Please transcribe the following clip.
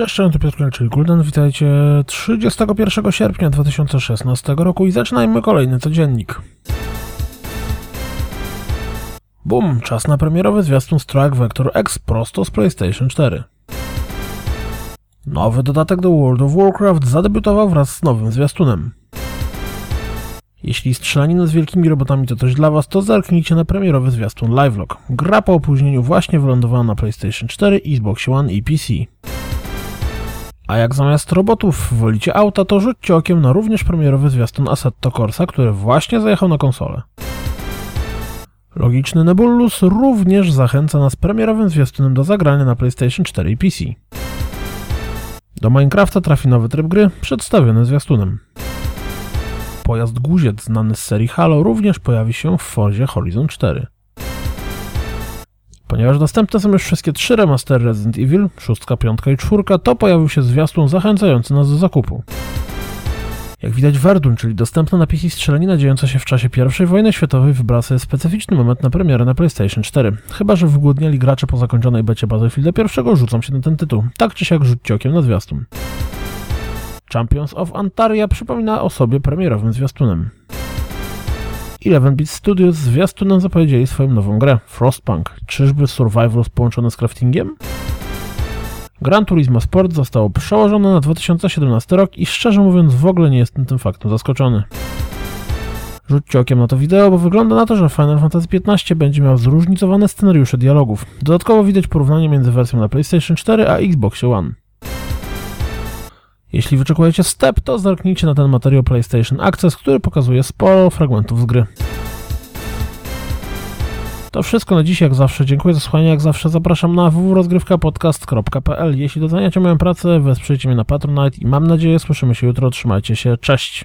Cześć, to Piotr czyli Gulden. Witajcie 31 sierpnia 2016 roku i zaczynajmy kolejny codziennik. Bum, czas na premierowy zwiastun Strike Vector X prosto z PlayStation 4. Nowy dodatek do World of Warcraft zadebiutował wraz z nowym zwiastunem. Jeśli strzelanina z wielkimi robotami to coś dla Was, to zerknijcie na premierowy zwiastun Livelog. Gra po opóźnieniu właśnie wylądowała na PlayStation 4, Xbox One i PC. A jak zamiast robotów wolicie auta, to rzućcie okiem na również premierowy zwiastun Assetto Corsa, który właśnie zajechał na konsolę. Logiczny Nebulus również zachęca nas premierowym zwiastunem do zagrania na PlayStation 4 i PC. Do Minecrafta trafi nowy tryb gry, przedstawiony zwiastunem. Pojazd guziec znany z serii Halo również pojawi się w Forzie Horizon 4. Ponieważ dostępne są już wszystkie trzy remastery Resident Evil, 6, 5 i 4, to pojawił się zwiastun zachęcający nas do zakupu. Jak widać Verdun, czyli dostępna na PC strzelanina dziejąca się w czasie I wojny światowej wybrała sobie specyficzny moment na premierę na PlayStation 4. Chyba, że wygłodniali gracze po zakończonej becie Battlefielda I rzucą się na ten tytuł. Tak czy siak rzućcie okiem na zwiastun. Champions of Antaria przypomina o sobie premierowym zwiastunem. 11-bit Studios z zwiastunem zapowiedzieli swoją nową grę, Frostpunk. Czyżby survival połączony z craftingiem? Gran Turismo Sport zostało przełożone na 2017 rok i szczerze mówiąc w ogóle nie jestem tym faktem zaskoczony. Rzućcie okiem na to wideo, bo wygląda na to, że Final Fantasy XV będzie miał zróżnicowane scenariusze dialogów. Dodatkowo widać porównanie między wersją na PlayStation 4 a Xbox One. Jeśli wyczekujecie step, to zerknijcie na ten materiał PlayStation Access, który pokazuje sporo fragmentów z gry. To wszystko na dziś, jak zawsze. Dziękuję za słuchanie, jak zawsze zapraszam na www.rozgrywkapodcast.pl. Jeśli doceniacie moją pracę, wesprzyjcie mnie na Patronite i mam nadzieję słyszymy się jutro. Trzymajcie się, cześć!